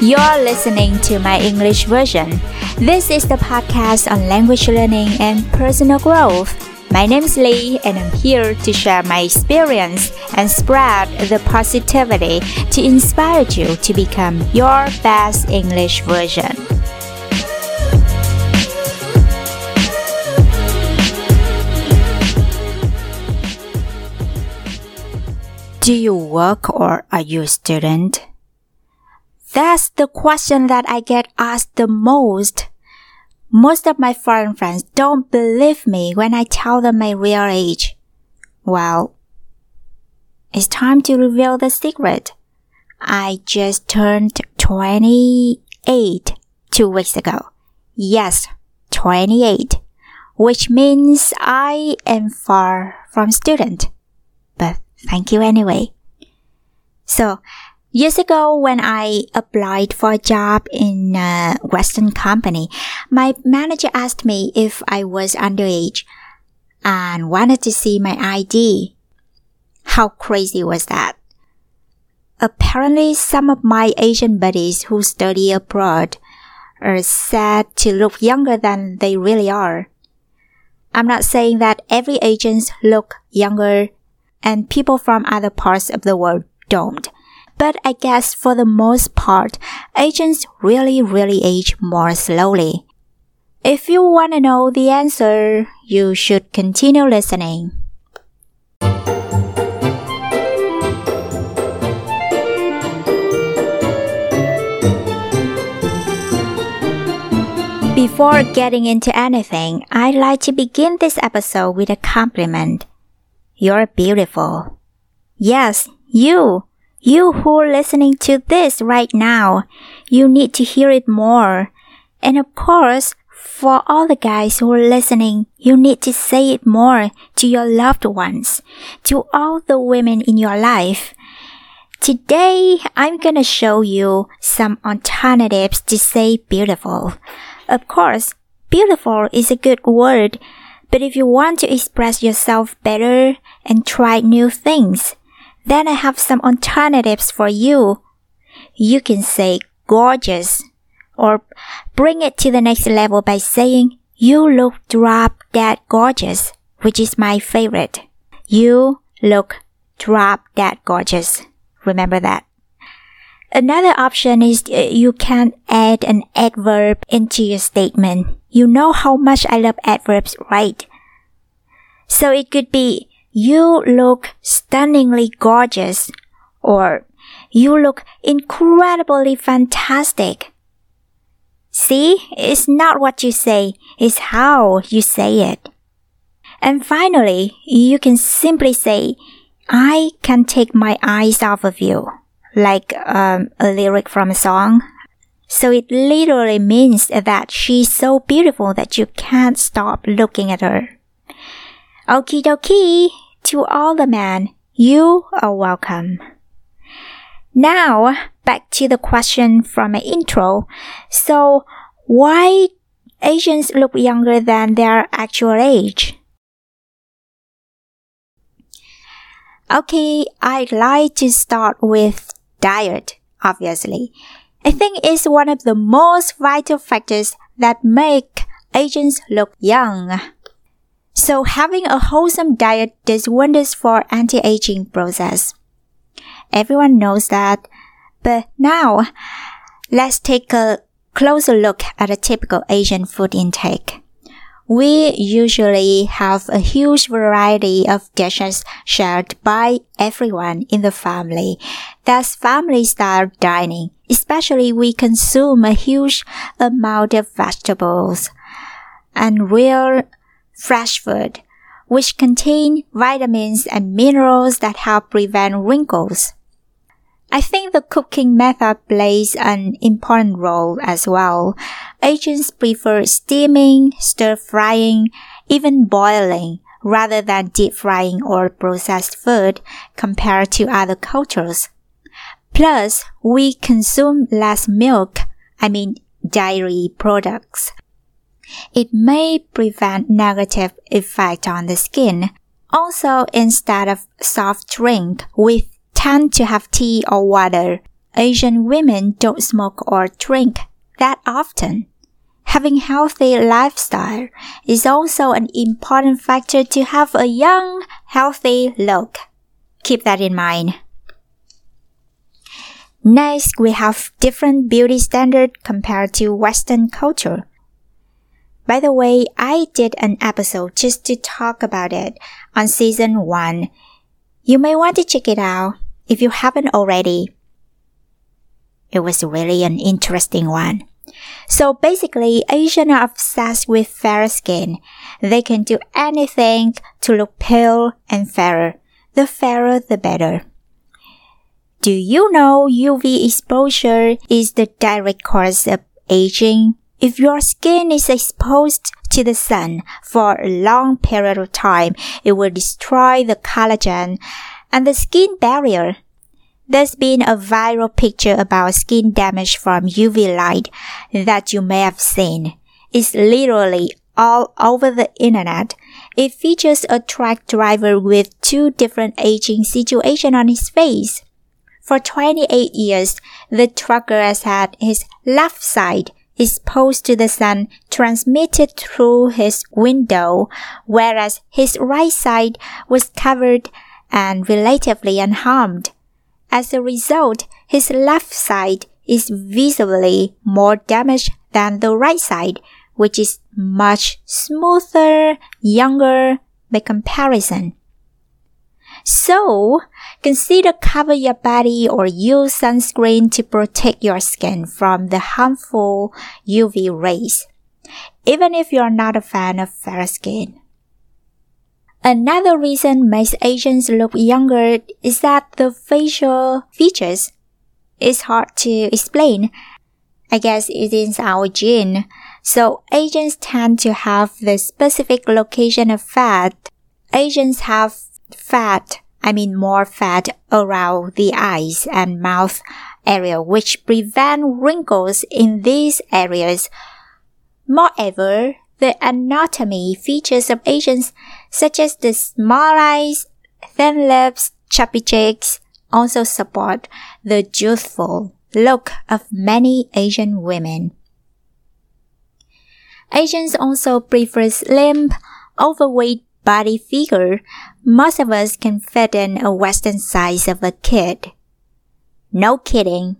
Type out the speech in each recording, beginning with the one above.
You're listening to my English version. This is the podcast on language learning and personal growth. My name is Lee, and I'm here to share my experience and spread the positivity to inspire you to become your best English version. Do you work or are you a student? That's the question that I get asked the most. Most of my foreign friends don't believe me when I tell them my real age. Well, it's time to reveal the secret. I just turned 28 two weeks ago. Yes, 28, which means I am far from student. But thank you anyway. So, Years ago, when I applied for a job in a Western company, my manager asked me if I was underage and wanted to see my ID. How crazy was that? Apparently, some of my Asian buddies who study abroad are said to look younger than they really are. I'm not saying that every Asians look younger and people from other parts of the world don't but I guess for the most part, Asians really, really age more slowly. If you want to know the answer, you should continue listening. Before getting into anything, I'd like to begin this episode with a compliment. You're beautiful. Yes, you. You who are listening to this right now, you need to hear it more. And of course, for all the guys who are listening, you need to say it more to your loved ones, to all the women in your life. Today, I'm gonna show you some alternatives to say beautiful. Of course, beautiful is a good word, but if you want to express yourself better and try new things, then I have some alternatives for you. You can say gorgeous or bring it to the next level by saying you look drop dead gorgeous, which is my favorite. You look drop dead gorgeous. Remember that. Another option is uh, you can add an adverb into your statement. You know how much I love adverbs, right? So it could be you look stunningly gorgeous, or you look incredibly fantastic. See, it's not what you say, it's how you say it. And finally, you can simply say, I can take my eyes off of you, like um, a lyric from a song. So it literally means that she's so beautiful that you can't stop looking at her. Okie dokie. To all the men, you are welcome. Now, back to the question from my intro. So, why Asians look younger than their actual age? Okay, I'd like to start with diet, obviously. I think it's one of the most vital factors that make Asians look young. So having a wholesome diet does wonders for anti-aging process. Everyone knows that. But now, let's take a closer look at a typical Asian food intake. We usually have a huge variety of dishes shared by everyone in the family. That's family style dining. Especially we consume a huge amount of vegetables and real fresh food, which contain vitamins and minerals that help prevent wrinkles. I think the cooking method plays an important role as well. Asians prefer steaming, stir frying, even boiling rather than deep frying or processed food compared to other cultures. Plus, we consume less milk, I mean dairy products. It may prevent negative effect on the skin. Also, instead of soft drink, we tend to have tea or water. Asian women don't smoke or drink that often. Having healthy lifestyle is also an important factor to have a young, healthy look. Keep that in mind. Next, we have different beauty standard compared to Western culture. By the way, I did an episode just to talk about it on season 1. You may want to check it out if you haven't already. It was really an interesting one. So basically, Asians are obsessed with fair skin. They can do anything to look pale and fairer. The fairer, the better. Do you know UV exposure is the direct cause of aging? If your skin is exposed to the sun for a long period of time, it will destroy the collagen and the skin barrier. There's been a viral picture about skin damage from UV light that you may have seen. It's literally all over the internet. It features a truck driver with two different aging situations on his face. For 28 years, the trucker has had his left side exposed to the sun transmitted through his window, whereas his right side was covered and relatively unharmed. As a result, his left side is visibly more damaged than the right side, which is much smoother, younger by comparison. So, consider cover your body or use sunscreen to protect your skin from the harmful UV rays, even if you're not a fan of fair skin. Another reason makes Asians look younger is that the facial features is hard to explain. I guess it is our gene. So Asians tend to have the specific location of fat. Asians have fat, I mean more fat around the eyes and mouth area, which prevent wrinkles in these areas. Moreover, the anatomy features of Asians, such as the small eyes, thin lips, chubby cheeks, also support the youthful look of many Asian women. Asians also prefer slim, overweight body figure, most of us can fit in a western size of a kid. No kidding.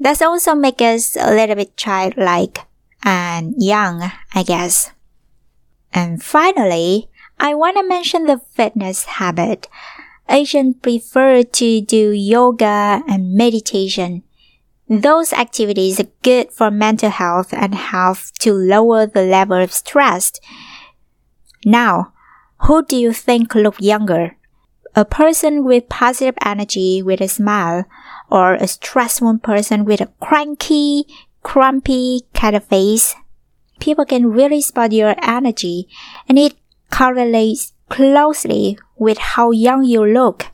That also makes us a little bit childlike and young, I guess. And finally, I want to mention the fitness habit. Asians prefer to do yoga and meditation. Those activities are good for mental health and help to lower the level of stress. Now, who do you think look younger? A person with positive energy with a smile or a stressful person with a cranky, grumpy kind of face? People can really spot your energy and it correlates closely with how young you look.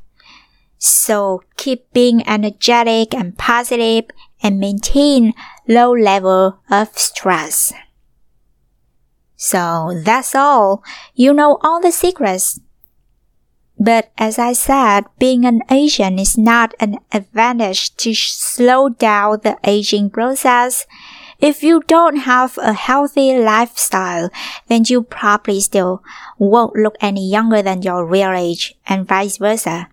So keep being energetic and positive and maintain low level of stress. So that's all. You know all the secrets. But as I said, being an Asian is not an advantage to slow down the aging process. If you don't have a healthy lifestyle, then you probably still won't look any younger than your real age and vice versa.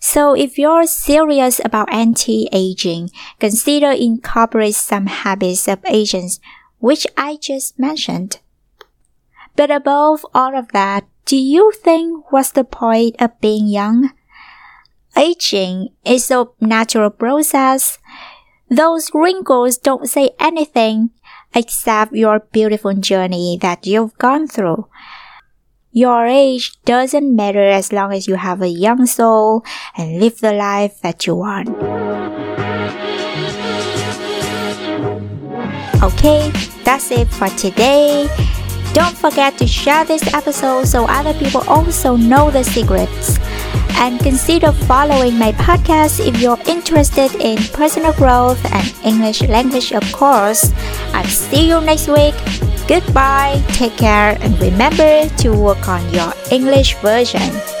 So if you're serious about anti-aging, consider incorporate some habits of Asians, which I just mentioned. But above all of that, do you think what's the point of being young? Aging is a natural process. Those wrinkles don't say anything except your beautiful journey that you've gone through. Your age doesn't matter as long as you have a young soul and live the life that you want. Okay, that's it for today. Don't forget to share this episode so other people also know the secrets. And consider following my podcast if you're interested in personal growth and English language, of course. I'll see you next week. Goodbye, take care, and remember to work on your English version.